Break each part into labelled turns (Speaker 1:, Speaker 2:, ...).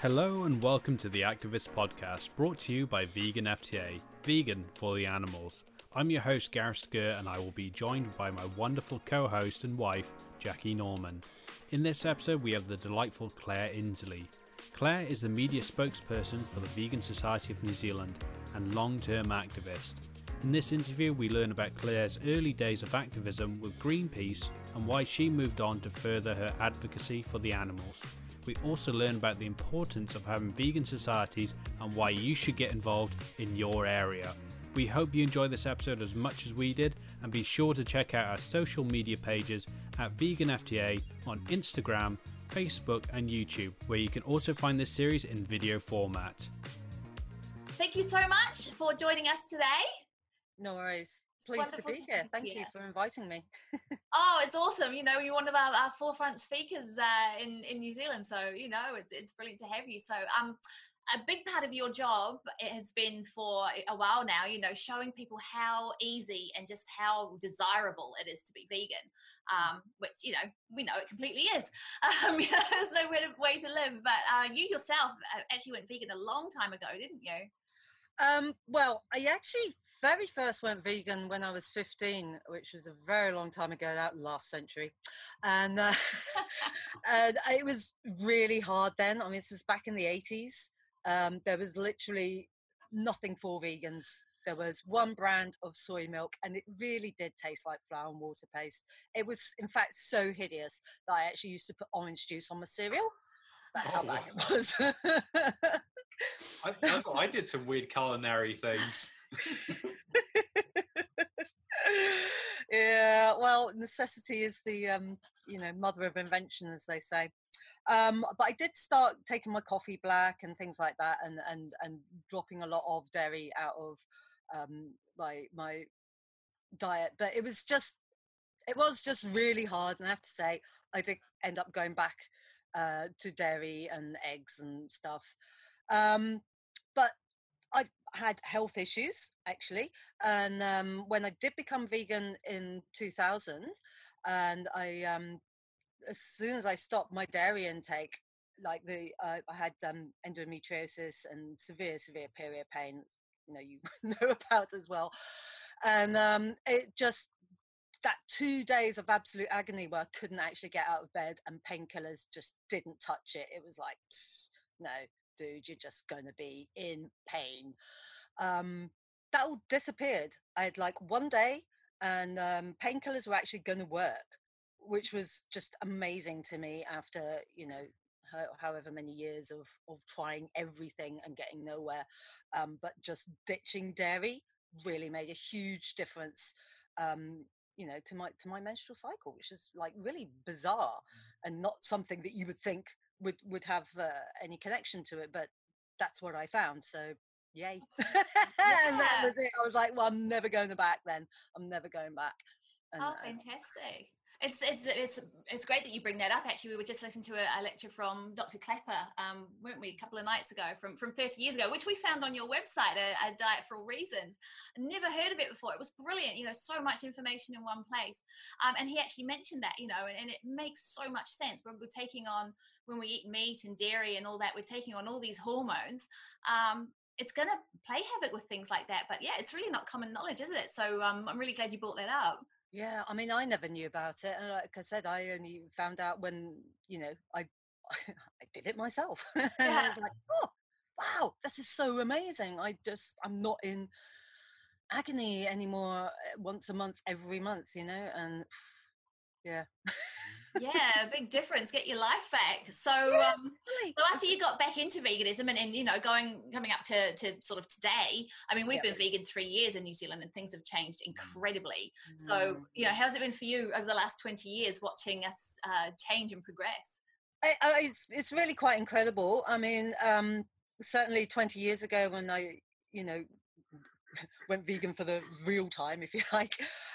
Speaker 1: Hello and welcome to the Activist Podcast, brought to you by Vegan FTA, vegan for the animals. I'm your host, Gareth Sker, and I will be joined by my wonderful co host and wife, Jackie Norman. In this episode, we have the delightful Claire Insley. Claire is the media spokesperson for the Vegan Society of New Zealand and long term activist. In this interview, we learn about Claire's early days of activism with Greenpeace and why she moved on to further her advocacy for the animals. We also learn about the importance of having vegan societies and why you should get involved in your area. We hope you enjoy this episode as much as we did, and be sure to check out our social media pages at VeganFTA on Instagram, Facebook, and YouTube, where you can also find this series in video format.
Speaker 2: Thank you so much for joining us today.
Speaker 3: No worries. Pleased to be here. Thank you for inviting me.
Speaker 2: oh, it's awesome. You know, you're one of our, our forefront speakers uh, in, in New Zealand. So, you know, it's, it's brilliant to have you. So, um, a big part of your job it has been for a while now you know showing people how easy and just how desirable it is to be vegan um, which you know we know it completely is um, you know, there's no way to, way to live but uh, you yourself uh, actually went vegan a long time ago didn't you
Speaker 3: um, well i actually very first went vegan when I was 15, which was a very long time ago, that last century. And, uh, and it was really hard then. I mean, this was back in the 80s. Um, there was literally nothing for vegans. There was one brand of soy milk, and it really did taste like flour and water paste. It was, in fact, so hideous that I actually used to put orange juice on my cereal. That's how oh, bad it was.
Speaker 1: I, I, I did some weird culinary things.
Speaker 3: yeah, well, necessity is the um, you know mother of invention, as they say. Um, but I did start taking my coffee black and things like that, and and and dropping a lot of dairy out of um, my my diet. But it was just it was just really hard, and I have to say, I did end up going back uh, to dairy and eggs and stuff. Um, but I had health issues actually, and um, when I did become vegan in 2000, and I um, as soon as I stopped my dairy intake, like the uh, I had um, endometriosis and severe severe period pain. You know you know about as well, and um, it just that two days of absolute agony where I couldn't actually get out of bed and painkillers just didn't touch it. It was like, no, dude, you're just going to be in pain. Um, that all disappeared. I had like one day and um, painkillers were actually going to work which was just amazing to me after you know however many years of of trying everything and getting nowhere um, but just ditching dairy really made a huge difference um, you know to my to my menstrual cycle which is like really bizarre and not something that you would think would would have uh, any connection to it but that's what i found so yay. Yeah. and that was it. I was like well i'm never going back then. I'm never going back.
Speaker 2: And, oh fantastic it's, it's it's it's great that you bring that up. Actually, we were just listening to a, a lecture from Dr. Klaper, um, weren't we, a couple of nights ago, from from 30 years ago, which we found on your website, a, a diet for all reasons. Never heard of it before. It was brilliant. You know, so much information in one place. Um, and he actually mentioned that. You know, and, and it makes so much sense. We're, we're taking on when we eat meat and dairy and all that. We're taking on all these hormones. Um, it's going to play havoc with things like that. But yeah, it's really not common knowledge, is it? So um, I'm really glad you brought that up.
Speaker 3: Yeah, I mean, I never knew about it, and like I said, I only found out when you know I I did it myself, and. I was like, oh, wow, this is so amazing. I just I'm not in agony anymore eh, once a month, every month, you know, and yeah.
Speaker 2: yeah, big difference. Get your life back. So, um, so after you got back into veganism and, and you know going coming up to, to sort of today, I mean, we've yeah. been vegan three years in New Zealand and things have changed incredibly. Mm. So, you know, how's it been for you over the last twenty years watching us uh, change and progress?
Speaker 3: I, I, it's it's really quite incredible. I mean, um, certainly twenty years ago when I, you know, went vegan for the real time, if you like.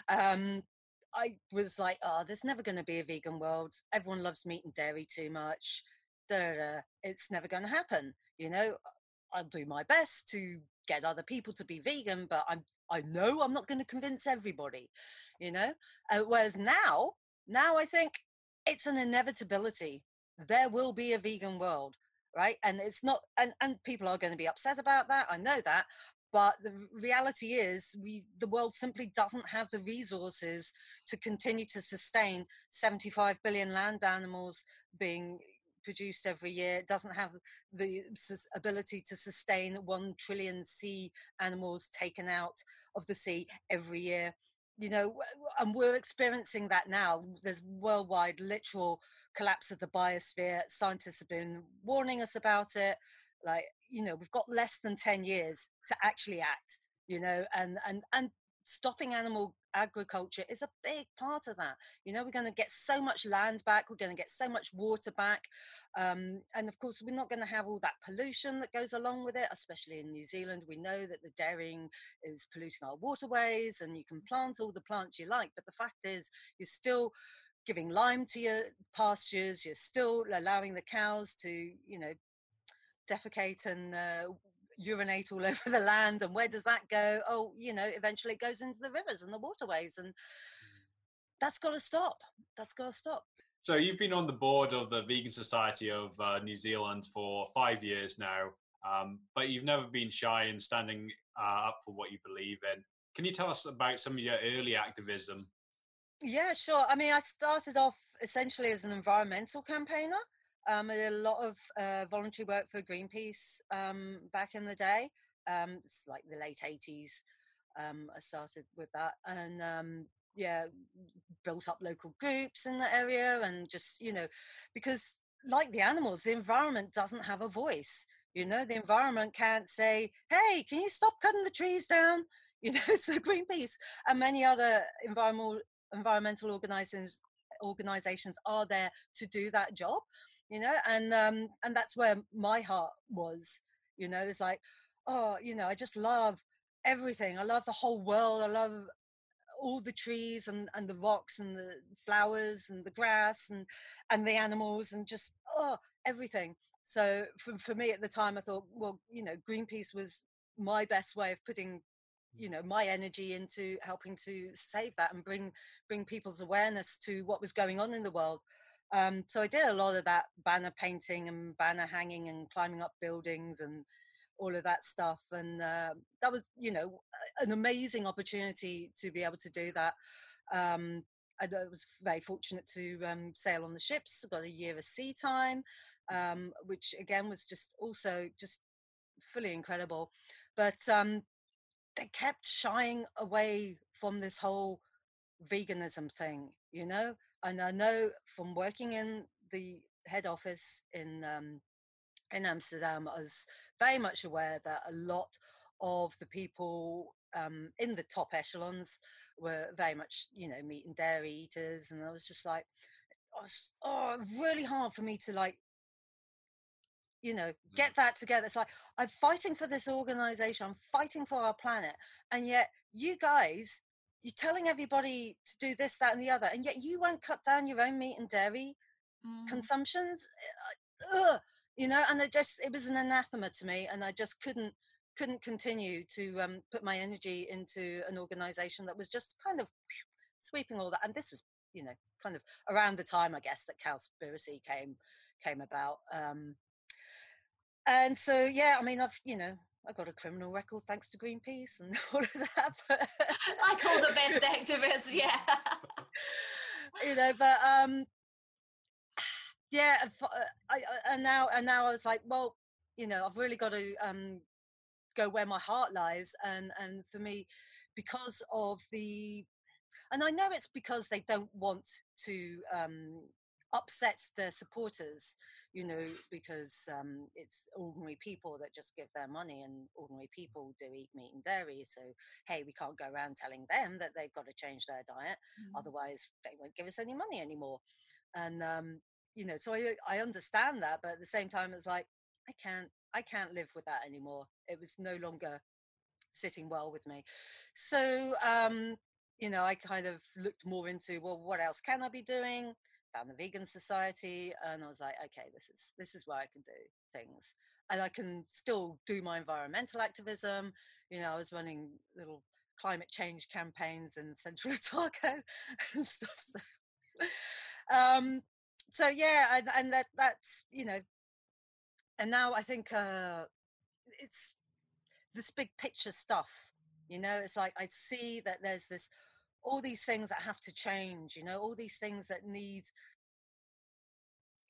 Speaker 3: Um, I was like, oh, there's never going to be a vegan world. Everyone loves meat and dairy too much. Da, da, da. It's never going to happen. You know, I'll do my best to get other people to be vegan, but I'm I know I'm not going to convince everybody. You know, uh, whereas now, now I think it's an inevitability. There will be a vegan world. right and it's not and and people are going to be upset about that i know that but the reality is we the world simply doesn't have the resources to continue to sustain 75 billion land animals being produced every year. It doesn't have the ability to sustain 1 trillion sea animals taken out of the sea every year. You know and we're experiencing that now. There's worldwide literal collapse of the biosphere. Scientists have been warning us about it. Like you know we've got less than 10 years to actually act you know and and and stopping animal agriculture is a big part of that. You know we're going to get so much land back we're going to get so much water back um, and of course we're not going to have all that pollution that goes along with it especially in new zealand. We know that the dairying is polluting our waterways and you can plant all the plants you like but the fact is you're still giving lime to your pastures you're still allowing the cows to you know defecate and uh, urinate all over the land and where does that go? Oh you know eventually it goes into the rivers and the waterways and that's got to stop. That's got to stop.
Speaker 1: So you've been on the board of the vegan society of uh, new zealand for five years now um, but you've never been shy in standing uh, up for what you believe in. Can you tell us about some of your early activism?
Speaker 3: Yeah sure. I mean i started off essentially as an environmental campaigner um, I did a lot of uh, voluntary work for Greenpeace um, back in the day. Um, it's like the late 80s. Um, I started with that and um, yeah, built up local groups in the area and just, you know, because like the animals, the environment doesn't have a voice. You know, the environment can't say, hey, can you stop cutting the trees down? You know, so Greenpeace and many other environmental environmental organizations organizations are there to do that job you know and um and that's where my heart was you know it's like oh you know i just love everything. I love the whole world. I love all the trees and, and the rocks and the flowers and the grass and and the animals and just oh everything. So for, for me at the time i thought well you know greenpeace was my best way of putting you know my energy into helping to save that and bring bring people's awareness to what was going on in the world um, so I did a lot of that banner painting and banner hanging and climbing up buildings and all of that stuff. And uh, that was, you know, an amazing opportunity to be able to do that. Um, I was very fortunate to um, sail on the ships. got a year of sea time, um, which again was just also just fully incredible. But um, they kept shying away from this whole veganism thing, you know and I know from working in the head office in um, in Amsterdam, I was very much aware that a lot of the people um, in the top echelons were very much, you know, meat and dairy eaters, and I was just like, was, oh, really hard for me to like, you know, mm. get that together. It's like I'm fighting for this organization, I'm fighting for our planet, and yet you guys you're telling everybody to do this, that, and the other, and yet you won't cut down your own meat and dairy mm. consumptions. Eh, ugh, you know, and it just it was an anathema to me, and I just couldn't couldn't continue to um, put my energy into an organization that was just kind of sweeping all that. And this was, you know, kind of around the time I guess that Cowspiracy came came about. Um, and so yeah, I mean, I've you know I got a criminal record thanks to Greenpeace and all of that. But
Speaker 2: like all the best activists, yeah.
Speaker 3: you know, but um, yeah, uh, I, and now and now I was like, well, you know, I've really got to um go where my heart lies, and and for me, because of the, and I know it's because they don't want to um upset their supporters you know, because um, it's ordinary people that just give their money, and ordinary people do eat meat and dairy. So, hey, we can't go around telling them that they've got to change their diet, mm. otherwise they won't give us any money anymore. And um, you know, so I I understand that, but at the same time, it's like I can't I can't live with that anymore. It was no longer sitting well with me. So, um, you know, I kind of looked more into well, what else can I be doing? Found the vegan society and i was like okay this is this is where i can do things and i can still do my environmental activism you know i was running little climate change campaigns in central otago and stuff so um so yeah and, and that that's you know and now I think uh, it's this big picture stuff. You know, it's like I see that there's this all these things that have to change. You know, all these things that need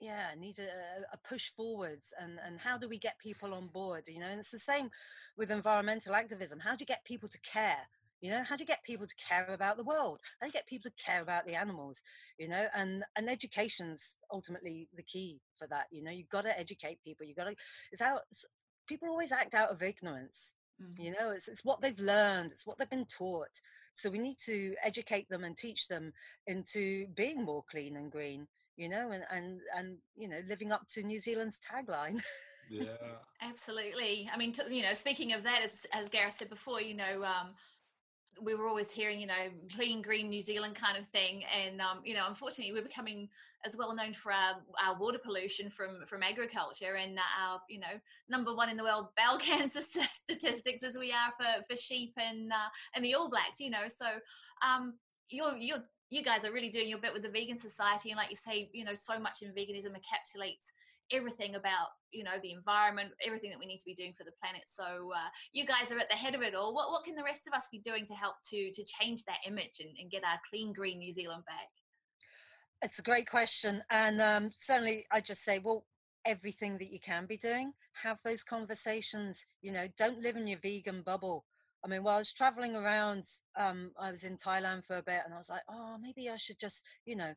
Speaker 3: yeah need a, a, push forwards and and how do we get people on board you know? And it's the same with environmental activism. How do you get people to care you know? How do you get people to care about the world? How do you get people to care about the animals you know? And and education's ultimately the key for that you know? You've got to educate people you've got to it's how it's, people always act out of ignorance mm-hmm. you know? It's, it's what they've learned it's what they've been taught so we need to educate them and teach them into being more clean and green you know, and and and you know, living up to New Zealand's tagline.
Speaker 1: yeah,
Speaker 2: absolutely. I mean, to, you know, speaking of that, as as Gareth said before, you know, um, we were always hearing, you know, clean green New Zealand kind of thing, and um, you know, unfortunately, we're becoming as well known for our, our water pollution from from agriculture and our, you know, number one in the world bowel cancer statistics as we are for for sheep and uh, and the All Blacks, you know. So um, you're you're you guys are really doing your bit with the vegan society and like you say you know so much in veganism encapsulates everything about you know the environment everything that we need to be doing for the planet. So uh, you guys are at the head of it all. What, what can the rest of us be doing to help to to change that image and, and get our clean green new zealand back?
Speaker 3: It's a great question and um, certainly i just say well everything that you can be doing have those conversations you know don't live in your vegan bubble. I mean, while I was traveling around, um, I was in Thailand for a bit and I was like, oh, maybe I should just, you know,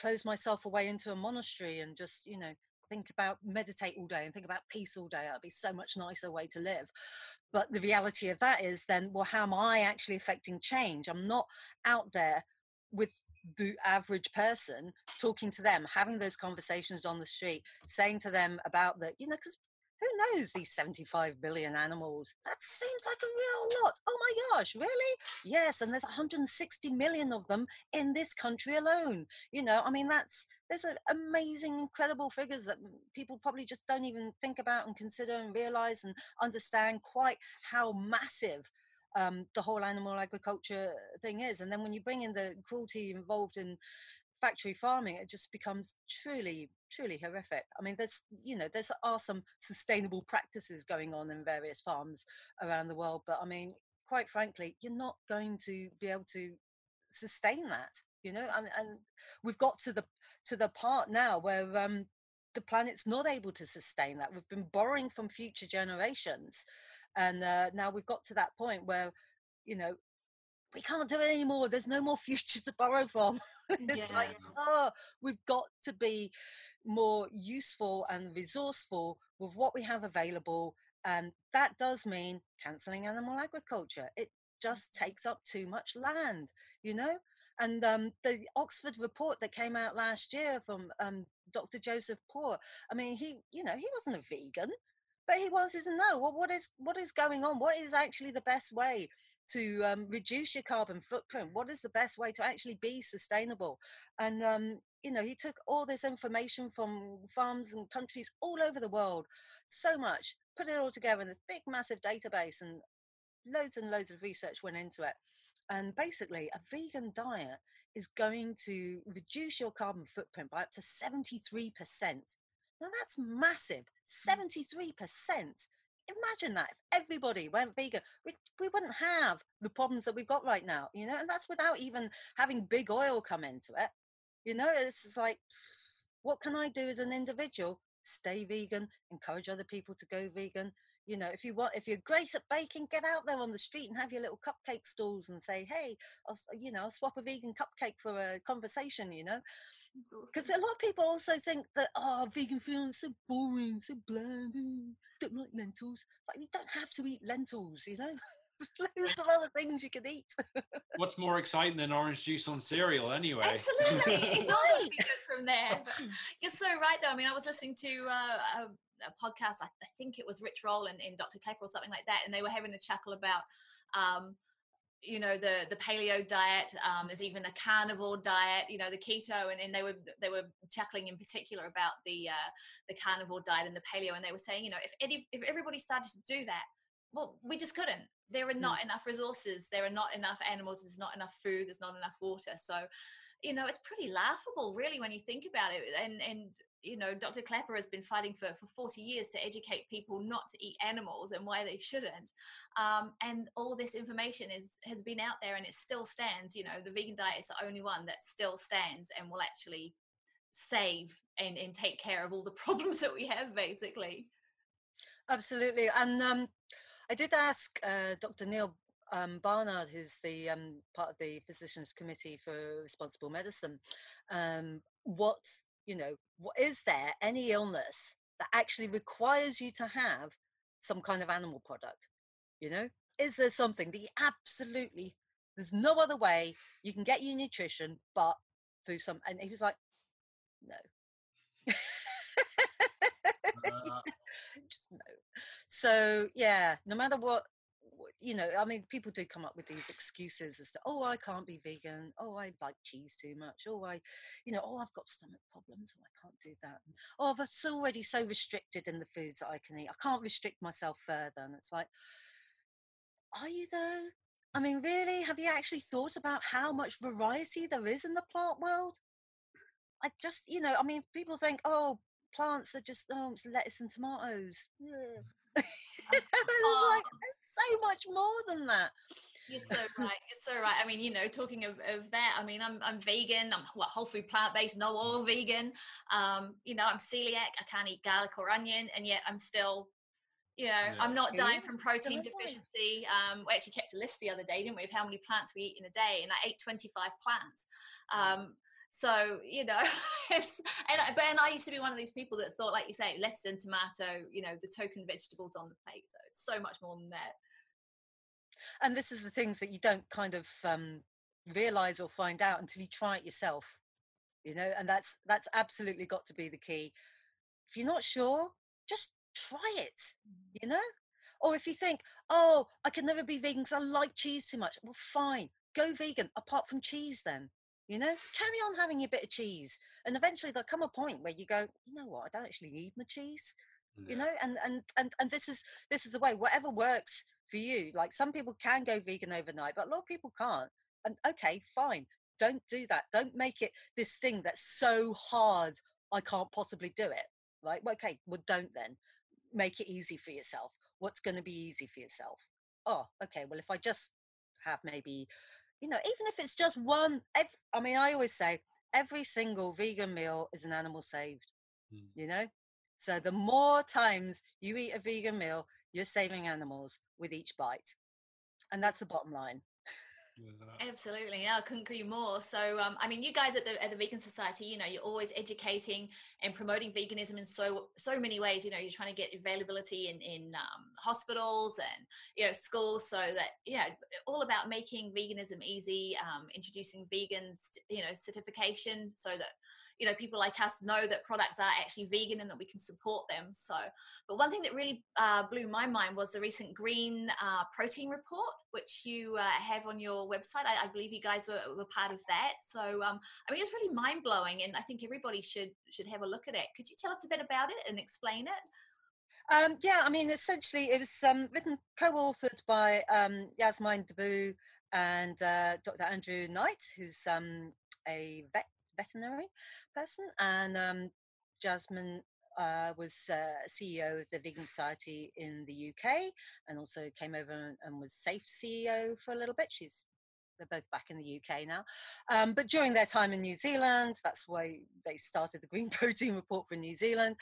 Speaker 3: close myself away into a monastery and just, you know, think about meditate all day and think about peace all day. That'd be so much nicer way to live. But the reality of that is then, well, how am I actually affecting change? I'm not out there with the average person talking to them having those conversations on the street saying to them about the you know because who knows these 75 billion animals? That seems like a real lot. Oh my gosh, really? Yes, and there's 160 million of them in this country alone. You know, I mean, that's there's amazing, incredible figures that people probably just don't even think about and consider and realize and understand quite how massive um, the whole animal agriculture thing is. And then when you bring in the cruelty involved in factory farming, it just becomes truly, truly horrific. I mean, there's, you know, there are some sustainable practices going on in various farms around the world, but I mean, quite frankly, you're not going to be able to sustain that, you know, and, and we've got to the to the part now where um, the planet's not able to sustain that. We've been borrowing from future generations, and uh, now we've got to that point where, you know, we can't do it anymore. There's no more future to borrow from. it's yeah. like, oh, we've got to be more useful and resourceful with what we have available. And that does mean cancelling animal agriculture. It just takes up too much land, you know? And um, the Oxford report that came out last year from um, Dr. Joseph Poore, I mean, he, you know, he wasn't a vegan, but he wanted to know well, what is what is going on? What is actually the best way to um, reduce your carbon footprint? What is the best way to actually be sustainable? And um, you know, he took all this information from farms and countries all over the world, so much, put it all together in this big, massive database, and loads and loads of research went into it. And basically, a vegan diet is going to reduce your carbon footprint by up to 73%. Now, that's massive 73%. Imagine that if everybody went vegan, we, we wouldn't have the problems that we've got right now, you know, and that's without even having big oil come into it. You know, it's like, what can I do as an individual? Stay vegan, encourage other people to go vegan, you know if you want if you're great at baking get out there on the street and have your little cupcake stalls and say hey i'll you know I'll swap a vegan cupcake for a conversation you know because awesome. a lot of people also think that oh vegan food is so boring so bland don't like lentils it's like you don't have to eat lentils you know There's loads of other things you can eat.
Speaker 1: What's more exciting than orange juice on cereal, anyway?
Speaker 2: Absolutely, it's all going to be good from there. You're so right, though. I mean, I was listening to uh, a podcast. I, I, think it was Rich Roll and, and Dr. Klaper or something like that, and they were having a chuckle about. Um, you know the the paleo diet um, there's even a carnivore diet you know the keto and, and they were they were chuckling in particular about the uh, the carnivore diet and the paleo and they were saying you know if if everybody started to do that well we just couldn't there are not mm. enough resources there are not enough animals there's not enough food there's not enough water so you know it's pretty laughable really when you think about it and and you know dr Klaper has been fighting for for 40 years to educate people not to eat animals and why they shouldn't. Um, and all this information is has been out there and it still stands. You know the vegan diet is the only one that still stands and will actually save and, and take care of all the problems that we have basically.
Speaker 3: Absolutely. And um, i did ask uh, dr Neal um, Barnard, who's the um, part of the Physicians Committee for Responsible Medicine, um, what you know, what is there any illness that actually requires you to have some kind of animal product? You know, is there something that absolutely there's no other way you can get your nutrition but through some? And he was like, no. uh. Just no. So yeah, no matter what you know, I mean, people do come up with these excuses as to, oh, I can't be vegan. Oh, I like cheese too much. Oh, I, you know, oh, I've got stomach problems. Oh, I can't do that. Oh, I've already so restricted in the foods that I can eat. I can't restrict myself further. And it's like, are you though? I mean, really, have you actually thought about how much variety there is in the plant world? I just, you know, I mean, people think, oh, plants are just, oh, it's lettuce and tomatoes. Yeah. like, so much more than that.
Speaker 2: You're so right. You're so right. I mean, you know, talking of, of that, I mean, I'm, I'm vegan. I'm what whole food plant based, no oil vegan. Um, you know, I'm celiac. I can't eat garlic or onion, and yet I'm still, you know, yeah. I'm not dying from protein deficiency. Um, we actually kept a list the other day, didn't we, of how many plants we eat in a day, and I ate 25 plants. Um, so you know, it's and but and I used to be one of these people that thought, like you say, less than tomato, you know, the token vegetables on the plate. So it's so much more than that.
Speaker 3: And this is the things that you don't kind of um, realize or find out until you try it yourself. You know, and that's that's absolutely got to be the key. If you're not sure, just try it. Mm. You know, or if you think, oh, I can never be vegan because I like cheese too much. Well, fine, go vegan. Apart from cheese, then you know carry on having your bit of cheese. And eventually there'll come a point where you go you know what? I don't actually need my cheese. You know and and and and this is this is the way whatever works for you like some people can go vegan overnight but a lot of people can't. And okay fine don't do that. Don't make it this thing that's so hard i can't possibly do it. Right well, okay well don't then. Make it easy for yourself. What's going to be easy for yourself? Oh okay well if i just have maybe you know, even if it's just one, every, I mean, I always say every single vegan meal is an animal saved, mm. you know? So the more times you eat a vegan meal, you're saving animals with each bite. And that's the bottom line.
Speaker 2: Absolutely, yeah, I couldn't agree more. So, um, I mean, you guys at the at the Vegan Society, you know, you're always educating and promoting veganism in so so many ways. You know, you're trying to get availability in in um, hospitals and you know schools, so that know, all about making veganism easy, um, introducing vegan, you know, certification, so that you know people like us know that products are actually vegan and that we can support them. So but one thing that really uh, blew my mind was the recent green uh, protein report which you uh, have on your website. I, I, believe you guys were, were part of that. So um, i mean it's really mind-blowing and i think everybody should should have a look at it. Could you tell us a bit about it and explain it?
Speaker 3: Um, yeah, I mean, essentially, it was um, written, co-authored by um, Jasmijn de Boo and uh, Dr. Andrew Knight, who's um, a vet veterinary person, and um, Jasmijn uh, was uh, CEO of the Vegan Society in the UK, and also came over and, was SAFE CEO for a little bit. She's they're both back in the UK now. Um, but during their time in New Zealand, that's why they started the Green Protein Report for New Zealand.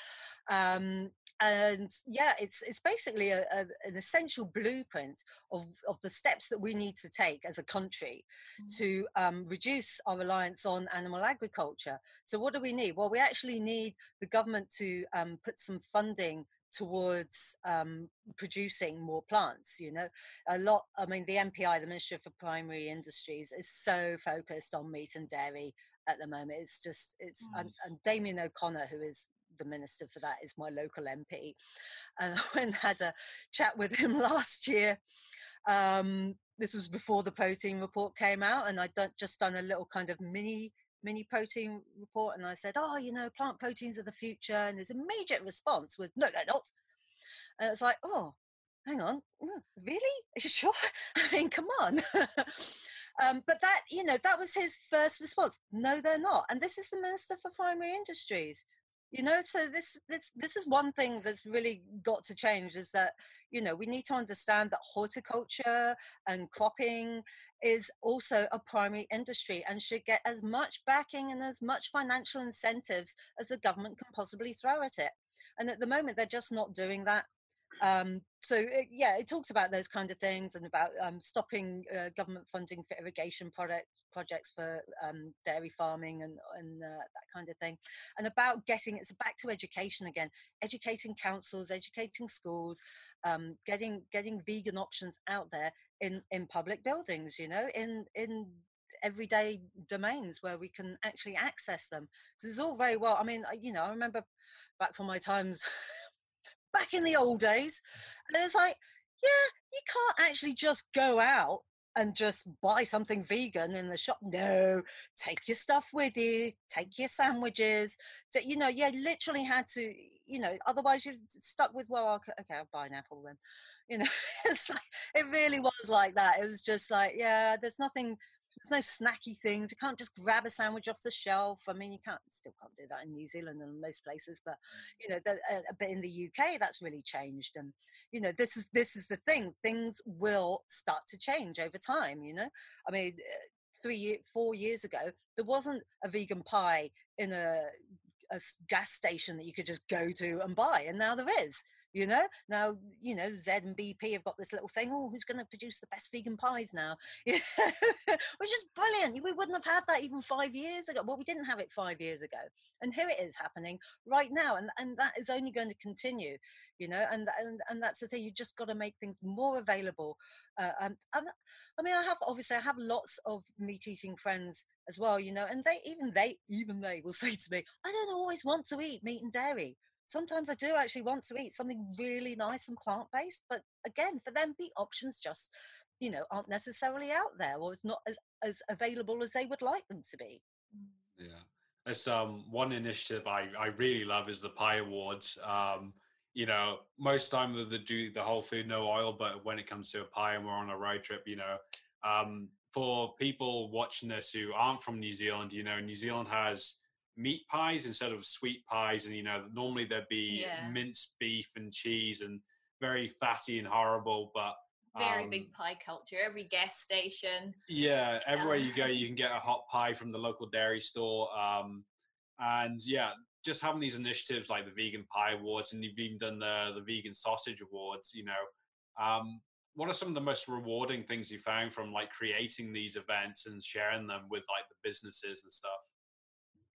Speaker 3: Um, and yeah it's it's basically a, a, an essential blueprint of of the steps that we need to take as a country mm-hmm. to um, reduce our reliance on animal agriculture so what do we need well we actually need the government to um, put some funding towards um, producing more plants you know a lot i mean the mpi the ministry for primary industries is so focused on meat and dairy at the moment it's just it's mm. and, and damien o'connor who is the minister for that is my local MP. And I went and had a chat with him last year. Um, this was before the protein report came out, and I'd done, just done a little kind of mini mini protein report, and I said, "Oh, you know, plant proteins are the future." And his immediate response was, "No, they're not." And it's like, "Oh, hang on, mm, really? Are you sure? I mean, come on." um, but that, you know, that was his first response. No, they're not. And this is the Minister for Primary Industries you know so this this this is one thing that's really got to change is that you know we need to understand that horticulture and cropping is also a primary industry and should get as much backing and as much financial incentives as the government can possibly throw at it. And at the moment they're just not doing that um, so it, yeah, it talks about those kind of things and about um, stopping uh, government funding for irrigation product projects for um, dairy farming and and uh, that kind of thing, and about getting it's back to education again, educating councils, educating schools, um, getting getting vegan options out there in in public buildings, you know, in in everyday domains where we can actually access them. Because it's all very well. I mean, you know, I remember back from my times back in the old days. And it's like, yeah, you can't actually just go out and just buy something vegan in the shop. No, take your stuff with you, take your sandwiches. You know, yeah, literally had to, you know, otherwise you're stuck with, well, okay, I'll buy an apple then. You know, it's like, it really was like that. It was just like, yeah, there's nothing there's no snacky things. You can't just grab a sandwich off the shelf. I mean, you can't still can't do that in New Zealand and most places, but you know, the, uh, but in the UK, that's really changed. And you know, this is this is the thing. Things will start to change over time. You know, I mean, uh, three four years ago, there wasn't a vegan pie in a a gas station that you could just go to and buy, and now there is you know? Now you know z and bp have got this little thing oh who's going to produce the best vegan pies now? Which is brilliant. We wouldn't have had that even five years ago. Well we didn't have it five years ago and here it is happening right now and and that is only going to continue you know? And and, and that's the thing you just got to make things more available uh, um, i mean i have obviously i have lots of meat eating friends as well you know? And they even they even they will say to me i don't always want to eat meat and dairy sometimes I do actually want to eat something really nice and plant based. But again, for them, the options just, you know, aren't necessarily out there or it's not as, as available as they would like them to be.
Speaker 1: Yeah. It's um one initiative I, I really love is the Pie Awards. Um, you know, most time they do the whole food no oil, but when it comes to a pie and we're on a road trip, you know, um, for people watching this who aren't from New Zealand, you know, New Zealand has meat pies instead of sweet pies and you know normally there'd be yeah. minced beef and cheese and very fatty and horrible but
Speaker 2: very um, big pie culture every gas station
Speaker 1: yeah everywhere you go you can get a hot pie from the local dairy store um, and yeah just having these initiatives like the vegan pie awards and you've even done the the vegan sausage awards you know um, what are some of the most rewarding things you found from like creating these events and sharing them with like the businesses and stuff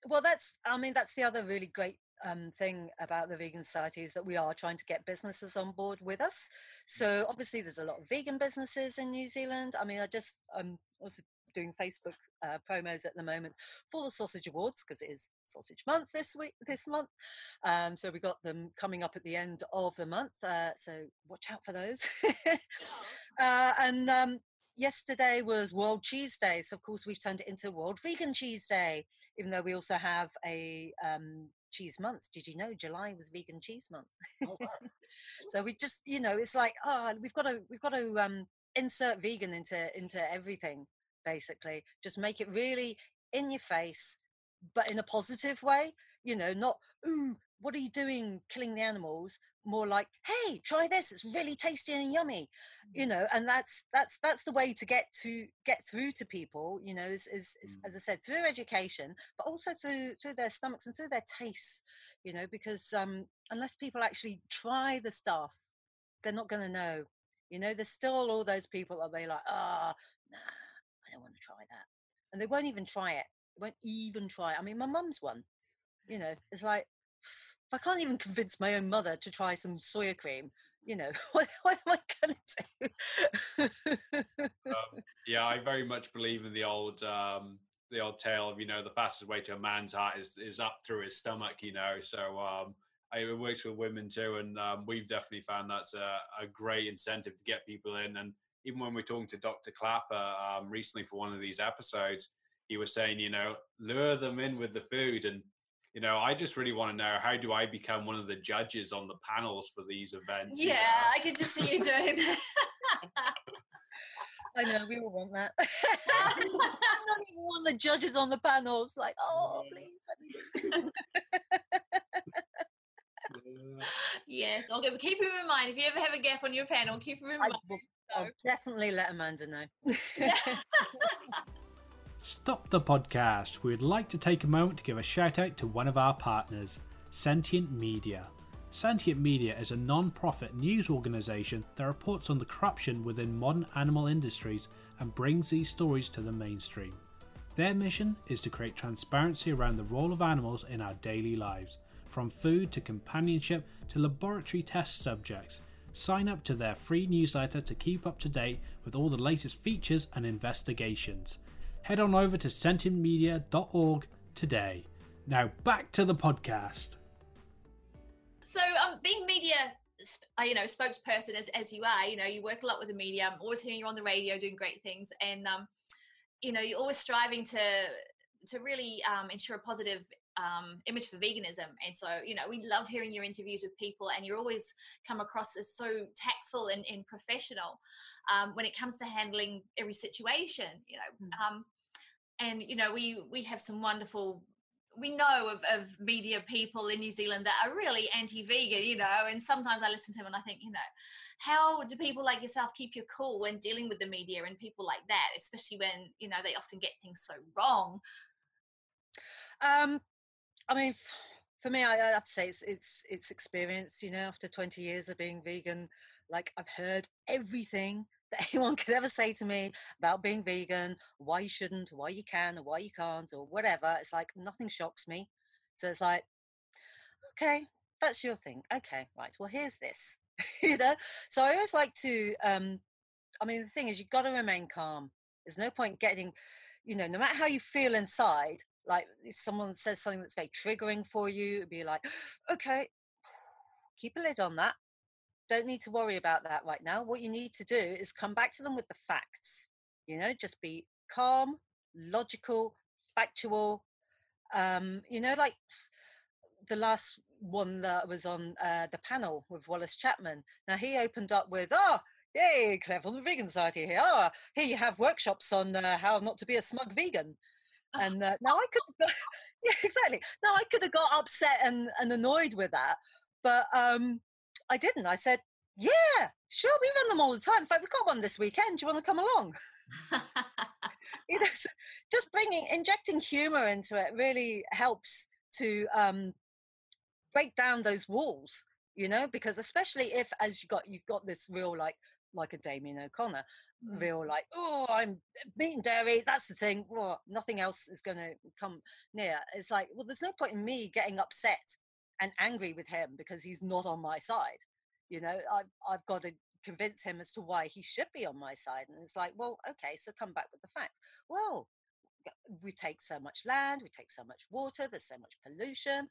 Speaker 3: well that's i mean that's the other really great um, thing about the vegan society is that we are trying to get businesses on board with us. So obviously there's a lot of vegan businesses in new zealand. I mean i just um also doing facebook uh, promos at the moment for the sausage awards because it is sausage month this week this month. Um, so we got them coming up at the end of the month uh, so watch out for those. Uh, and um, yesterday was World Cheese Day, so of course we've turned it into World Vegan Cheese Day, even though we also have a um, cheese month. Did you know July was Vegan Cheese Month? Oh, wow. so we just, you know, it's like, oh, we've got to, we've got to um, insert vegan into into everything, basically. Just make it really in your face, but in a positive way. You know, not ooh, what are you doing killing the animals more like hey try this it's really tasty and yummy you know and that's that's that's the way to get to get through to people you know is, is, is mm. as i said through education but also through through their stomachs and through their tastes you know because um unless people actually try the stuff they're not going to know you know there's still all those people that be like ah oh, nah i don't want to try that and they won't even try it they won't even try it i mean my mum's one you know it's like if I can't even convince my own mother to try some soya cream, you know, what, what am I going
Speaker 1: to do? um, yeah, I very much believe in the old um, the old tale of you know the fastest way to a man's heart is is up through his stomach. You know, so um, it works with women too, and um, we've definitely found that's a, a, great incentive to get people in. And even when we're talking to Dr. Klaper um, recently for one of these episodes, he was saying, you know, lure them in with the food and you know, I just really want to know how do I become one of the judges on the panels for these events?
Speaker 2: Yeah,
Speaker 1: you know?
Speaker 2: I could just see you doing that.
Speaker 3: I know we all want that. I don't even want the judges on the panels. Like, oh, please.
Speaker 2: yes, I'll keep him in mind. If you ever have a gap on your panel, keep him in
Speaker 3: I
Speaker 2: mind.
Speaker 3: will, I'll definitely let Amanda know.
Speaker 1: Stop the podcast. We would like to take a moment to give a shout out to one of our partners, Sentient Media. Sentient Media is a non profit news organisation that reports on the corruption within modern animal industries and brings these stories to the mainstream. Their mission is to create transparency around the role of animals in our daily lives, from food to companionship to laboratory test subjects. Sign up to their free newsletter to keep up to date with all the latest features and investigations. Head on over to sentientmedia.org today. Now back to the podcast.
Speaker 2: So, um, being media, uh, you know, spokesperson as, as you are, you know, you work a lot with the media. I'm always hearing you on the radio doing great things, and um, you know, you're always striving to to really um, ensure a positive um, image for veganism. And so, you know, we love hearing your interviews with people, and you're always come across as so tactful and, and professional um, when it comes to handling every situation. You know,
Speaker 3: Mm.
Speaker 2: um, and you know, we we have some wonderful. We know of, of media people in New Zealand that are really anti-vegan, you know, and sometimes I listen to them and I think, you know, how do people like yourself keep your cool when dealing with the media and people like that, especially when you know they often get things so wrong?
Speaker 3: Um, I mean, for me, I, I have to say it's it's it's experience. You know, after twenty years of being vegan, like I've heard everything that anyone could ever say to me about being vegan, why you shouldn't, why you can, or why you can't, or whatever. It's like nothing shocks me. So it's like, okay, that's your thing. Okay, right. Well, here's this. you know. So I always like to. um I mean, the thing is, you've got to remain calm. There's no point getting, you know, no matter how you feel inside, like if someone says something that's very triggering for you, it'd be like, okay, keep a lid on that. Don't need to worry about that right now. What you need to do is come back to them with the facts. You know, just be calm, logical, factual. Um, you know, like the last one that was on uh, the panel with Wallace Chapman. Now he opened up with, "Oh, yay, from the Vegan Society here. Oh, here you have workshops on uh, how not to be a smug vegan." And uh, now I could, yeah, exactly. Now I could have got upset and, and annoyed with that, but um, I didn't. I said, "Yeah, sure, we run them all the time. In fact, we've got one this weekend. Do you want to come along?" you know, so just bringing injecting humor into it really helps to um, break down those walls. You know, because especially if as you got you've got this real like like a Damien O'Connor,
Speaker 2: Mm.
Speaker 3: real like oh I'm meat and dairy. That's the thing. Well, nothing else is going to come near. It's like well, there's no point in me getting upset and angry with him because he's not on my side. You know, I've I've got to convince him as to why he should be on my side. And it's like, well, okay, so come back with the facts. Well, we take so much land, we take so much water, there's so much pollution.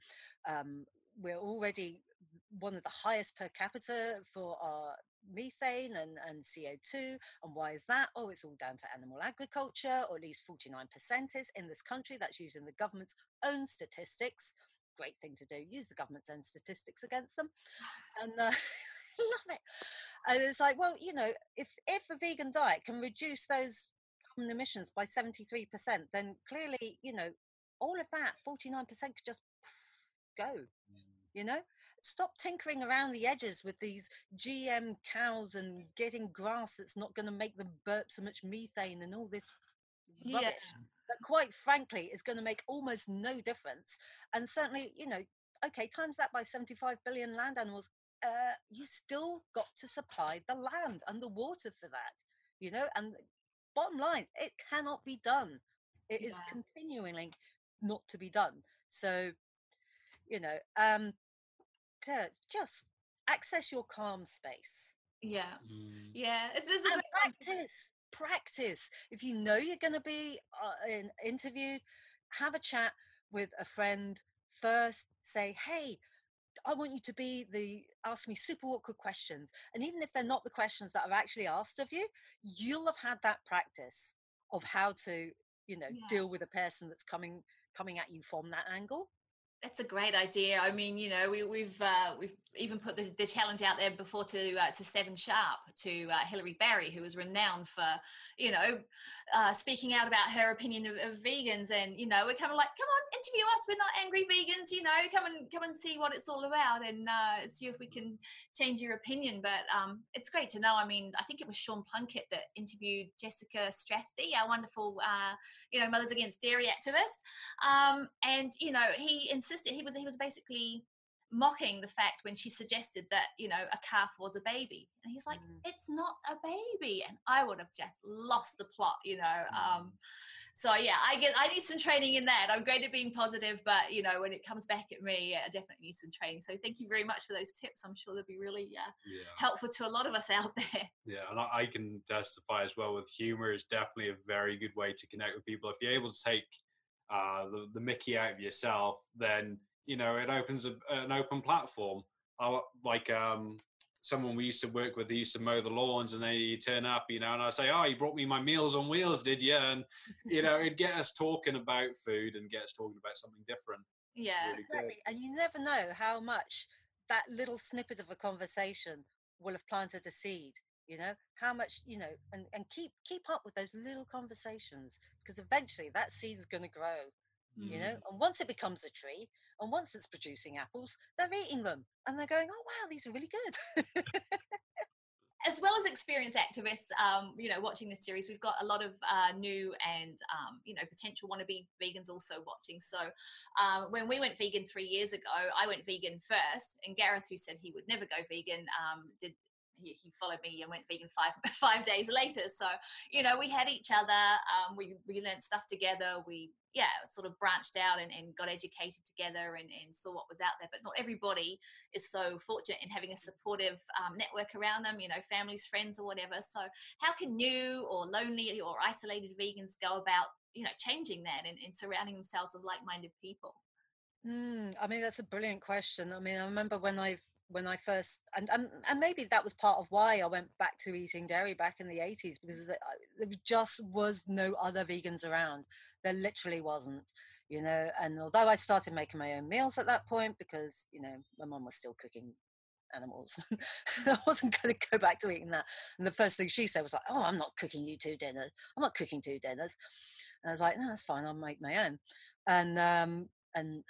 Speaker 3: Um, we're already one of the highest per capita for our methane and, and CO2. And why is that? Oh, it's all down to animal agriculture, or at least 49% is in this country. That's using the government's own statistics. Great thing to do, use the government's own statistics against them. And uh, love it. And it's like, well, you know, if if a vegan diet can reduce those carbon emissions by 73%, then clearly, you know, all of that, 49% could just go, you know? Stop tinkering around the edges with these GM cows and getting grass that's not going to make them burp so much methane and all this
Speaker 2: Yeah.
Speaker 3: Rubbish that quite frankly is going to make almost no difference. And certainly, you know, okay, times that by 75 billion land animals, uh, you still got to supply the land and the water for that, you know, and bottom line, it cannot be done. It is
Speaker 2: Yeah.
Speaker 3: continually not to be done. So, you know, um, to just access your calm space
Speaker 2: Yeah,
Speaker 1: Mm.
Speaker 2: yeah. It's, it's a
Speaker 3: and
Speaker 2: great
Speaker 3: practice practice if you know you're going to be uh, in, interviewed have a chat with a friend first say hey i want you to be the ask me super awkward questions and even if they're not the questions that are actually asked of you you'll have had that practice of how to you know
Speaker 2: Yeah.
Speaker 3: deal with a person that's coming coming at you from that angle
Speaker 2: that's a great idea. I mean, you know, we, we've uh, we've even put the, the, challenge out there before to uh, to Seven Sharp to uh, Hilary Barry, who was renowned for you know uh, speaking out about her opinion of, of, vegans, and you know, we're kind of like, come on, interview us. We're not angry vegans, you know. Come and come and see what it's all about, and uh, see if we can change your opinion. But um, it's great to know. I mean, I think it was Sean Plunket that interviewed Jessica Strathby, our wonderful, uh, you know, Mothers Against Dairy activist, um, and you know, he insisted he was he was basically mocking the fact when she suggested that you know a calf was a baby. And he's like mm. it's not a baby. And i would have just lost the plot you know um, mm. so yeah i get i need some training in that. I'm great at being positive but you know when it comes back at me yeah, i definitely need some training. So thank you very much for those tips. I'm sure they'll be really uh, yeah. helpful to a lot of us out there.
Speaker 1: Yeah and I, I can testify as well with humor is definitely a very good way to connect with people. If you're able to take uh, the, the mickey out of yourself then you know it opens a, an open platform. I, like um someone we used to work with they used to mow the lawns and they turn up you know and i say oh you brought me my meals on wheels did you and you know it'd get us talking about food and get us talking about something different
Speaker 2: yeah
Speaker 3: really exactly. and you never know how much that little snippet of a conversation will have planted a seed you know how much you know and, and keep keep up with those little conversations because eventually that seed is going to grow mm. you know and once it becomes a tree and once it's producing apples, they're eating them and they're going, oh, wow, these are really good.
Speaker 2: as well as experienced activists, um, you know, watching this series, we've got a lot of uh, new and um, you know potential wannabe vegans also watching. So um, when we went vegan three years ago, I went vegan first, and Gareth, who said he would never go vegan, um, did he, he, followed me and went vegan five five days later. So you know, we had each other. Um, we we learned stuff together. We yeah, sort of branched out and, and got educated together and, and, saw what was out there. But not everybody is so fortunate in having a supportive um, network around them. You know, families, friends, or whatever. So how can new or lonely or isolated vegans go about you know changing that and, and surrounding themselves with like-minded people?
Speaker 3: Mm, I mean, that's a brilliant question. I mean, I remember when I when I first and, and and maybe that was part of why I went back to eating dairy back in the 80s because there just was no other vegans around. There literally wasn't, you know. And although I started making my own meals at that point because you know my mum was still cooking animals, I wasn't going to go back to eating that. And the first thing she said was like, "Oh, I'm not cooking you two dinners. I'm not cooking two dinners." And I was like, "No, that's fine. I'll make my own." And um and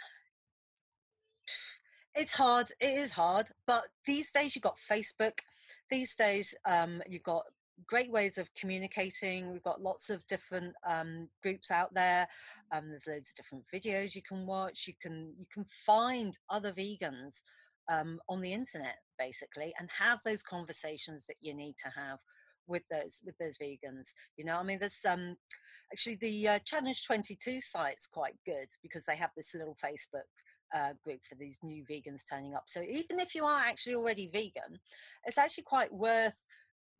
Speaker 3: it's hard it is hard but these days you've got facebook these days um, you've got great ways of communicating we've got lots of different um, groups out there um, there's loads of different videos you can watch you can you can find other vegans um, on the internet basically and have those conversations that you need to have with those with those vegans you know i mean there's um actually the uh, challenge 22 site's quite good because they have this little facebook uh, group for these new vegans turning up. So even if you are actually already vegan, it's actually quite worth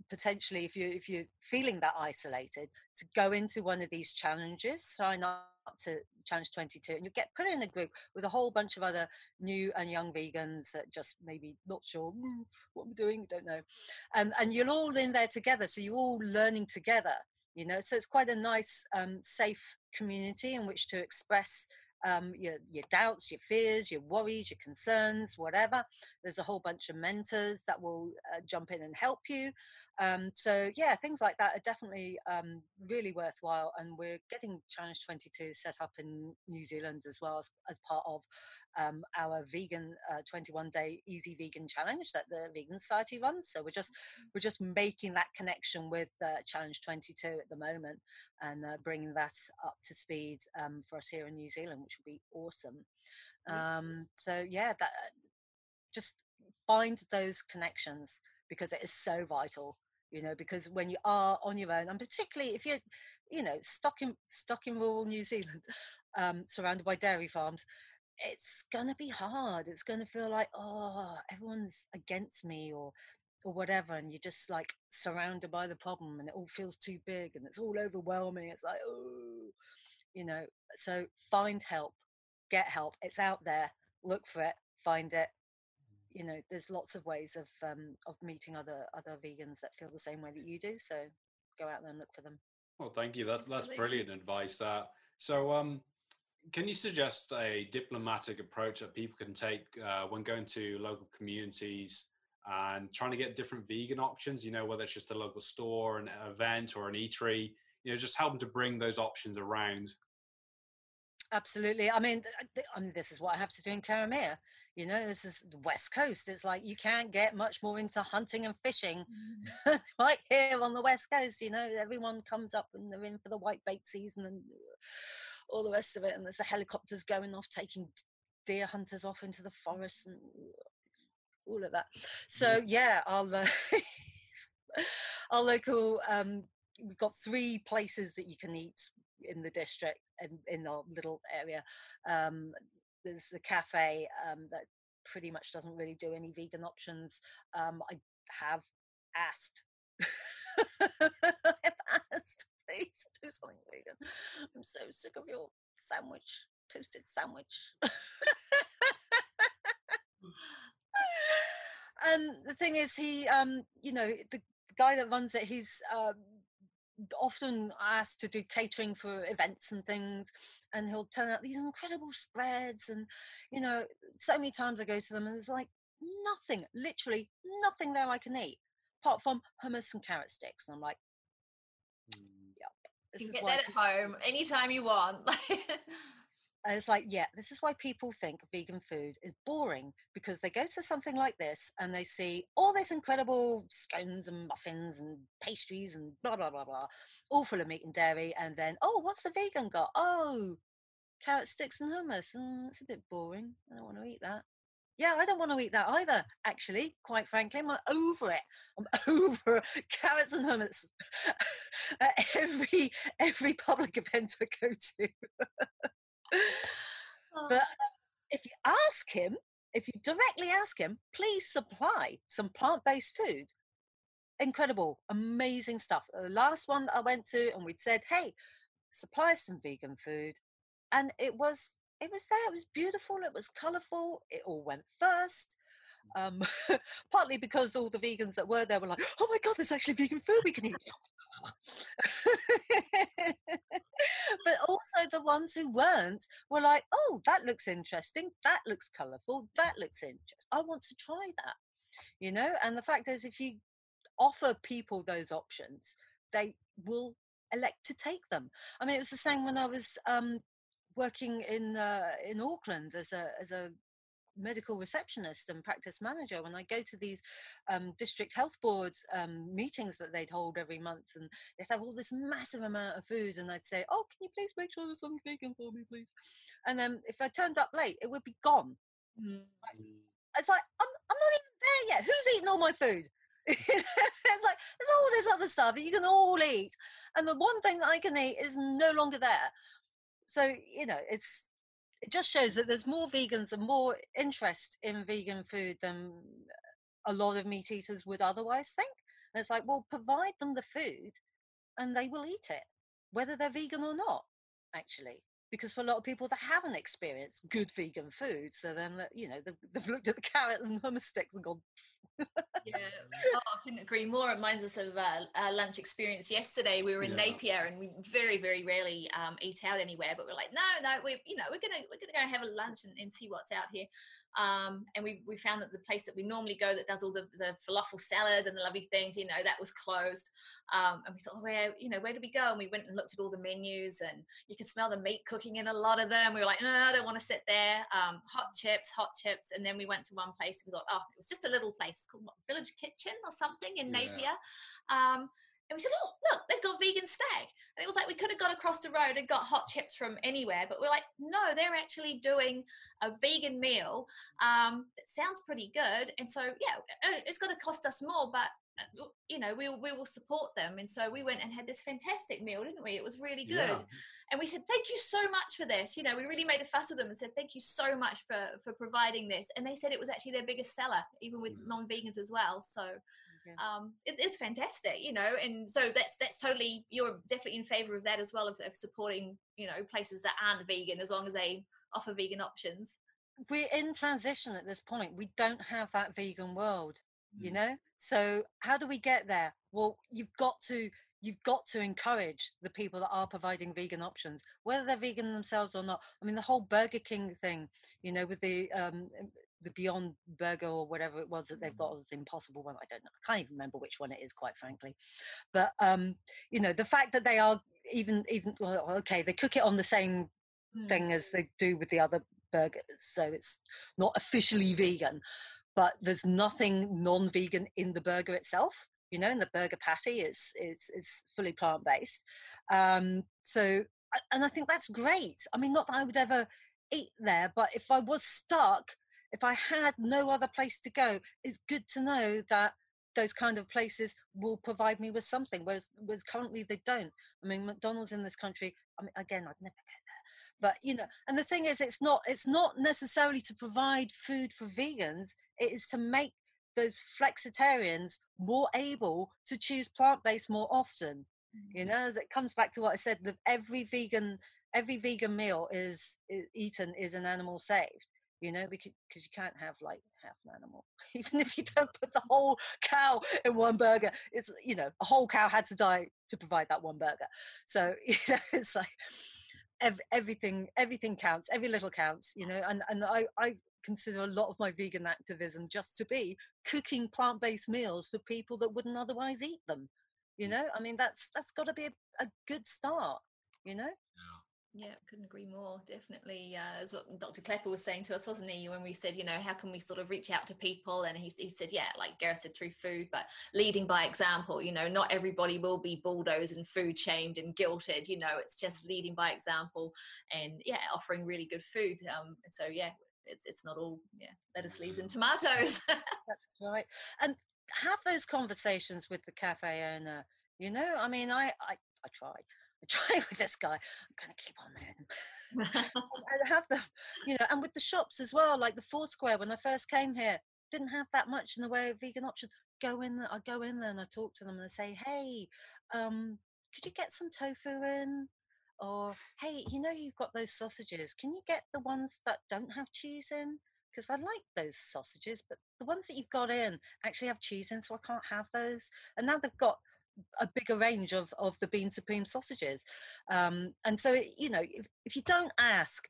Speaker 3: potentially if you if you're feeling that isolated to go into one of these challenges sign up to challenge 22 and you get put in a group with a whole bunch of other new and young vegans that just maybe not sure mm, what we're doing don't know and and you're all in there together so you're all learning together you know so it's quite a nice um, safe community in which to express um, your, your doubts, your fears, your worries, your concerns, whatever. There's a whole bunch of mentors that will uh, jump in and help you. Um, so yeah, things like that are definitely um, really worthwhile. And we're getting Challenge 22 set up in New Zealand as well as, as part of um, our vegan uh, 21 day easy vegan challenge that the Vegan Society runs. So we're just we're just making that connection with uh, Challenge 22 at the moment and uh, bringing that up to speed um, for us here in New Zealand, which will be awesome. Um, so yeah, that just find those connections because it is so vital you know because when you are on your own and particularly if you're you know stuck in stuck in rural new zealand um, surrounded by dairy farms it's gonna be hard. It's gonna feel like, oh, everyone's against me or or whatever, and you're just like surrounded by the problem and it all feels too big and it's all overwhelming. It's like, oh, you know, so find help, get help. It's out there, look for it, find it. You know, there's lots of ways of um, of meeting other other vegans that feel the same way that you do. So go out there and look for them.
Speaker 1: Well, thank you. That's that's brilliant advice. That so um can you suggest a diplomatic approach that people can take uh, when going to local communities and trying to get different vegan options? You know, whether it's just a local store, an event, or an eatery. You know, just help them to bring those options around.
Speaker 3: Absolutely. I mean, I mean, this is what I have to do in Karamea. You know, this is the West Coast. It's like you can't get much more into hunting and fishing mm. right here on the West Coast. You know, everyone comes up and they're in for the white bait season and all the rest of it. And there's the helicopters going off, taking deer hunters off into the forest and all of that. So, mm. yeah, our, uh, our local, um, we've got three places that you can eat in the district in, in our little area. Um, there's the cafe um, that pretty much doesn't really do any vegan options. Um, I have asked. I've asked, please do something vegan. I'm so sick of your sandwich, toasted sandwich. and the thing is, he, um, you know, the guy that runs it, he's um, often asked to do catering for events and things and he'll turn out these incredible spreads and you know so many times i go to them and there's like nothing literally nothing there i can eat apart from hummus and carrot sticks and i'm like
Speaker 2: mm. yep this you can get that at home anytime you want
Speaker 3: And it's like, yeah, this is why people think vegan food is boring because they go to something like this and they see all this incredible scones and muffins and pastries and blah, blah, blah, blah, all full of meat and dairy. And then, oh, what's the vegan got? Oh, carrot sticks and hummus. Oh, it's a bit boring. I don't want to eat that. Yeah, I don't want to eat that either, actually, quite frankly. I'm over it. I'm over carrots and hummus at every every public event I go to. but if you ask him, if you directly ask him, please supply some plant based food. Incredible, amazing stuff. The last one that I went to, and we'd said, hey, supply some vegan food. And it was it was there, it was beautiful, it was colourful, it all went first. Um, partly because all the vegans that were there were like, oh my god, there's actually vegan food we can eat. but also the ones who weren't were like, oh, that looks interesting. That looks colourful. That looks interesting. I want to try that. You know, and the fact is, if you offer people those options, they will elect to take them. I mean, it was the same when I was um, working in uh, in Auckland as a as a medical receptionist and practice manager when I go to these um, district health board um, meetings that they'd hold every month and they'd have all this massive amount of food and I'd say, oh, can you please make sure there's some vegan for me, please? And then if I turned up late, it would be gone. Mm. It's like, I'm, I'm not even there yet. Who's eating all my food? it's like, there's all this other stuff that you can all eat. And the one thing that I can eat is no longer there. So, you know, it's it just shows that there's more vegans and more interest in vegan food than a lot of meat eaters would otherwise think. And it's like, well, provide them the food and they will eat it, whether they're vegan or not, actually. Because for a lot of people that haven't experienced good vegan food, so then, you know, they've, looked at the carrot and the hummus sticks and gone,
Speaker 2: yeah, oh, I couldn't agree more. It reminds us of uh, our lunch experience yesterday. We were in yeah. Napier, and we very, very rarely um, eat out anywhere. But we're like, no, no, we, you know, we're gonna we're gonna go have a lunch and, and see what's out here. Um, and we, we found that the place that we normally go that does all the, the falafel salad and the lovely things, you know, that was closed. Um, and we thought, oh, where, you know, where do we go? And we went and looked at all the menus and you can smell the meat cooking in a lot of them. We were like, no, I don't want to sit there. Um, hot chips, hot chips. And then we went to one place. We thought, oh, it was just a little place called what, Village Kitchen or something in yeah. Napier. And we said, oh, look, they've got vegan stag. And it was like we could have got across the road and got hot chips from anywhere, but we're like, no, they're actually doing a vegan meal um, that sounds pretty good. And so, yeah, uh, it's going to cost us more, but uh, you know, we, we will support them. And so we went and had this fantastic meal, didn't we? It was really good. Yeah. And we said, thank you so much for this. You know, we really made a fuss of them and said, thank you so much for, for providing this. And they said it was actually their biggest seller, even with mm. non-vegans as well. So um, it, it's fantastic, you know, and so that's that's totally you're definitely in favor of that as well of, of supporting you know places that aren't vegan as long as they offer vegan options.
Speaker 3: We're in transition at this point. We don't have that vegan world, mm. you know. So how do we get there? Well, you've got to you've got to encourage the people that are providing vegan options, whether they're vegan themselves or not. I mean, the whole Burger King thing, you know, with the um, the Beyond Burger or whatever it was that they've got, was the Impossible one. I don't know. I can't even remember which one it is, quite frankly. But um, you know, the fact that they are even even well, okay, they cook it on the same mm. thing as they do with the other burgers, so it's not officially vegan. But there's nothing non-vegan in the burger itself you know, and the burger patty is is is fully plant based. Um, so, and I think that's great. I mean, not that I would ever eat there, but if I was stuck, if I had no other place to go, it's good to know that those kind of places will provide me with something, whereas, whereas currently they don't. I mean, McDonald's in this country. I mean, again, I'd never go there, but you know, and the thing is, it's not it's not necessarily to provide food for vegans. It is to make those flexitarians more able to choose plant-based more often mm-hmm. you know as it comes back to what i said that every vegan every vegan meal is, is eaten is an animal saved you know because you can't have like half an animal. Even if you don't put the whole cow in one burger it's you know a whole cow had to die to provide that one burger. So you know it's like every, everything everything counts every little counts you know and and i i consider a lot of my vegan activism just to be cooking plant-based meals for people that wouldn't otherwise eat them you mm. know? I mean that's that's got to be a, a, good start you know
Speaker 2: yeah couldn't agree more definitely uh, as what dr klaper was saying to us wasn't he when we said you know how can we sort of reach out to people? And he, he said yeah like gareth said through food but leading by example you know not everybody will be bulldozed and food shamed and guilted you know it's just leading by example and yeah offering really good food um, so yeah it's it's not all yeah lettuce leaves and tomatoes.
Speaker 3: That's right and have those conversations with the cafe owner you know i mean i i, I try I try with this guy. I'm going to keep on there. and have them, you know, and with the shops as well, like the Foursquare. When I first came here, didn't have that much in the way of vegan options. Go in there, I go in there and I talk to them and I say, "Hey, um, could you get some tofu in? or hey you know you've got those sausages can you get the ones that don't have cheese in because i like those sausages but the ones that you've got in actually have cheese in so i can't have those and now they've got a bigger range of of the bean supreme sausages um, and so you know if, if you don't ask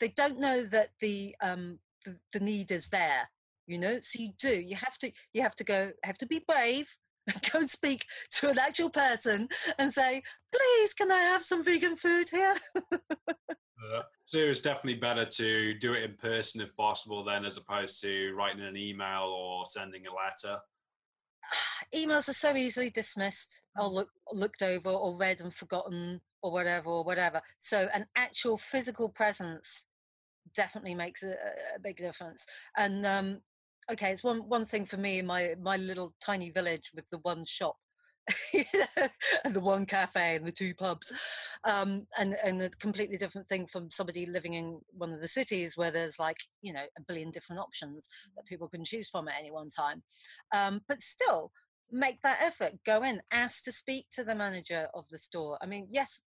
Speaker 3: they don't know that the um the, the need is there you know so you do you have to you have to go have to be brave and go and speak to an actual person and say, please, can I have some vegan food here?
Speaker 4: uh, so it's definitely better to do it in person if possible, then, as opposed to writing an email or sending a letter.
Speaker 3: Emails are so easily dismissed or look, looked over or read and forgotten or whatever or whatever. So an actual physical presence definitely makes a, a big difference. And um, okay, it's one one thing for me in my my little tiny village with the one shop. and the one cafe and the two pubs um, and and a completely different thing from somebody living in one of the cities where there's like you know a billion different options that people can choose from at any one time um, but still make that effort go in ask to speak to the manager of the store i mean yes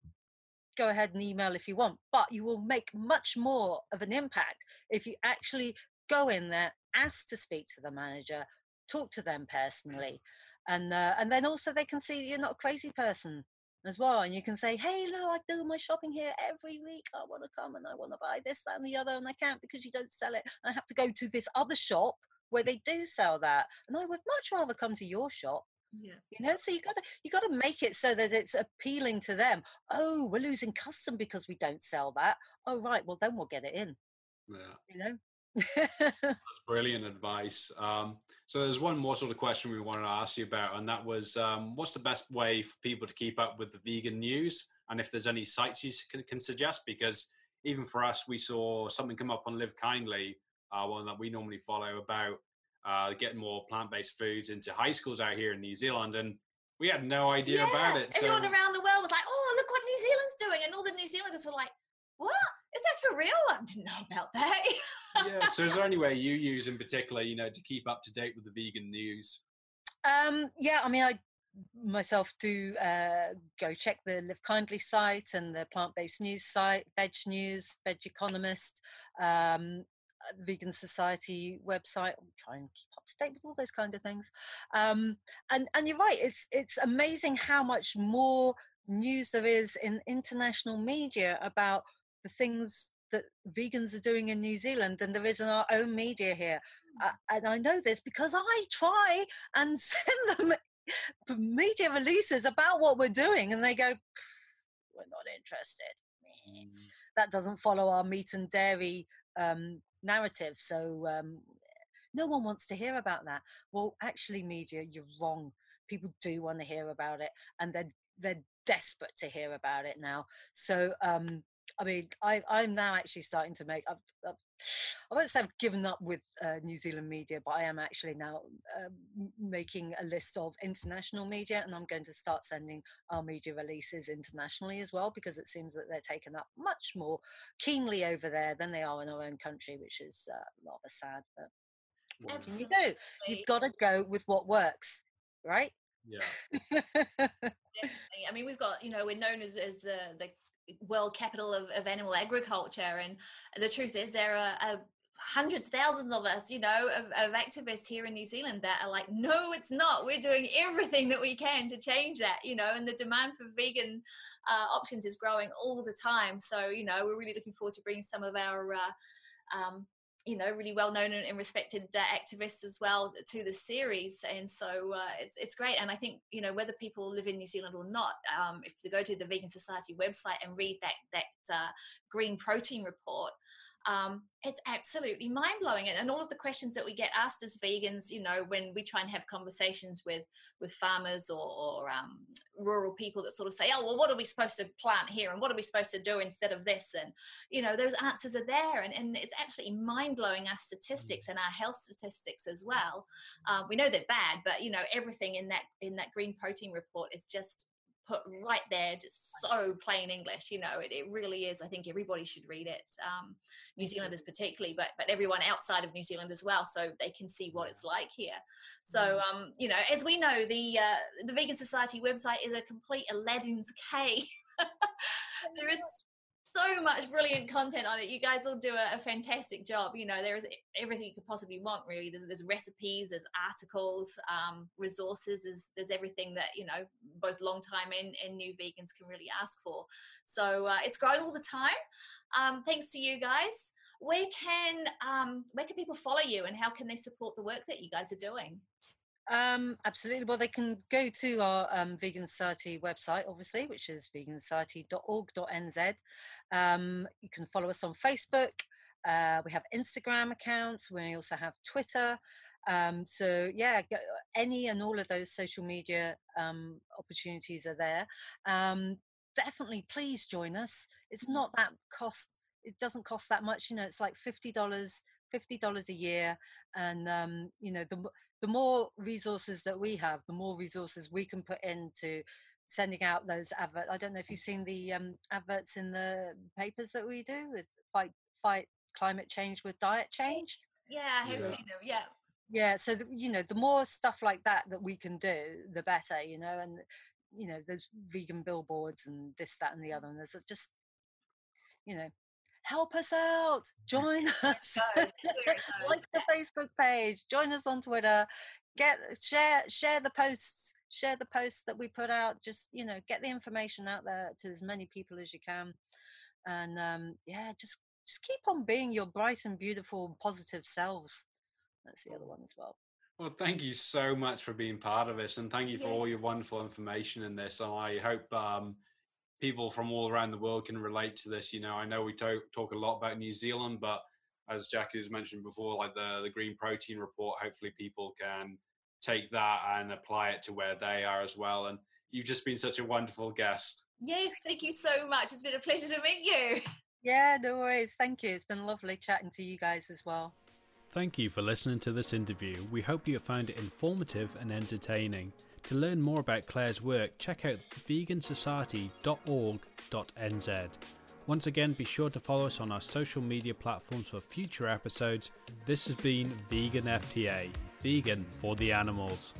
Speaker 3: go ahead and email if you want but you will make much more of an impact if you actually go in there, ask to speak to the manager, talk to them personally, and uh, and then also they can see you're not a crazy person as well, and you can say, hey, no, I do my shopping here every week. I want to come and I want to buy this, that, and the other, and I can't because you don't sell it. I have to go to this other shop where they do sell that, and I would much rather come to your shop
Speaker 2: yeah.
Speaker 3: You know, so you gotta you gotta make it so that it's appealing to them. Oh, we're losing custom because we don't sell that. Oh right, well then we'll get it in.
Speaker 4: Yeah.
Speaker 3: You know?
Speaker 4: That's brilliant advice. Um, so there's one more sort of question we wanted to ask you about, and that was, um, what's the best way for people to keep up with the vegan news? And if there's any sites you can, can suggest, because even for us, we saw something come up on Live Kindly, uh, one that we normally follow about uh, getting more plant-based foods into high schools out here in New Zealand, and we had no idea
Speaker 2: yeah,
Speaker 4: about it.
Speaker 2: Everyone so... around the world was like, "Oh, look what New Zealand's doing," and all the New Zealanders were like, "What? Is that for real? I didn't know about that."
Speaker 4: yeah. So, is there any way you use in particular, you know, to keep up to date with the vegan news?
Speaker 3: Um, yeah, I mean, I myself do uh, go check the Live Kindly site and the plant-based news site, Veg News, vegconomist. Um, Vegan Society website. I'll try and keep up to date with all those kind of things. Um, and and you're right. It's it's amazing how much more news there is in international media about the things that vegans are doing in New Zealand than there is in our own media here. Uh, and I know this because I try and send them media releases about what we're doing, and they go, "We're not interested." Mm. That doesn't follow our meat and dairy um, narrative, so um, no one wants to hear about that. Well, actually, media, you're wrong. People do want to hear about it, and they're they're desperate to hear about it now. So um, I mean, I, I'm now actually starting to make. I've, I've, I won't say I've given up with uh, New Zealand media, but I am actually now uh, making a list of international media, and I'm going to start sending our media releases internationally as well because it seems that they're taken up much more keenly over there than they are in our own country, which is uh, rather sad. But what can you do? You've got to go with what works, right?
Speaker 4: Yeah.
Speaker 2: Definitely. I mean, we've got, you know, we're known as, as the, the world capital of, of animal agriculture. And the truth is, there are, are hundreds, thousands of us, you know, of, of, activists here in New Zealand that are like, no, it's not. We're doing everything that we can to change that, you know, and the demand for vegan uh, options is growing all the time. So, you know, we're really looking forward to bringing some of our uh, um, you know really well known and, respected uh, activists as well to the series and so uh, it's, it's great and i think you know whether people live in new zealand or not um, if they go to the vegan society website and read that that uh, green protein report um, it's absolutely mind blowing. And, and all of the questions that we get asked as vegans, you know, when we try and have conversations with with farmers or, or um, rural people that sort of say, oh, well, what are we supposed to plant here, and what are we supposed to do instead of this? And you know, those answers are there, and, and it's absolutely mind blowing our statistics and our health statistics as well. Um, we know they're bad, but you know, everything in that in that green protein report is just put right there, just so plain English. You know, it, it really is. I think everybody should read it. Um, New mm-hmm. Zealanders particularly, but but everyone outside of New Zealand as well, so they can see what it's like here. So mm-hmm. um, you know, as we know, the uh, the Vegan Society website is a complete Aladdin's cave. there is so much brilliant content on it. You guys will do a, a, fantastic job. You know, there is everything you could possibly want. Really, there's, there's recipes, there's articles, um, resources. There's there's everything that you know both long time and, and new vegans can really ask for. So uh, it's growing all the time. Um, thanks to you guys. Where can um, where can people follow you, and how can they support the work that you guys are doing?
Speaker 3: Um, absolutely. Well, they can go to our um, Vegan Society website, obviously, which is vegansociety.org.nz. Um, you can follow us on Facebook. Uh, we have Instagram accounts. We also have Twitter. Um, so yeah, any and all of those social media um, opportunities are there. Um, definitely, please join us. It's mm-hmm. not that cost. It doesn't cost that much. You know, it's like fifty dollars fifty dollars a year, and um, you know the the more resources that we have, the more resources we can put into sending out those adverts. I don't know if you've seen the um, adverts in the papers that we do with fight fight climate change with diet change.
Speaker 2: Yeah, I have yeah. seen them. Yeah.
Speaker 3: Yeah, so the, you know, the more stuff like that that we can do, the better. You know, and you know, there's vegan billboards and this, that, and the other, and there's just, you know, help us out join us like the facebook page join us on twitter get share share the posts share the posts that we put out just you know get the information out there to as many people as you can and um yeah just just keep on being your bright and beautiful positive selves. That's the other one as well.
Speaker 4: Well thank you so much for being part of this and thank you for yes. all your wonderful information in this and i hope um people from all around the world can relate to this. You know, I know we talk, talk a lot about New Zealand, but as Jackie was mentioned before, like the, the green protein report, hopefully people can take that and apply it to where they are as well. And you've just been such a wonderful guest.
Speaker 2: Yes, thank you so much. It's been a pleasure to meet you.
Speaker 3: Yeah, no worries. Thank you. It's been lovely chatting to you guys as well.
Speaker 1: Thank you for listening to this interview. We hope you found it informative and entertaining. To learn more about Claire's work, check out vegansociety.org.nz. Once again, be sure to follow us on our social media platforms for future episodes. This has been Vegan FTA, vegan for the animals.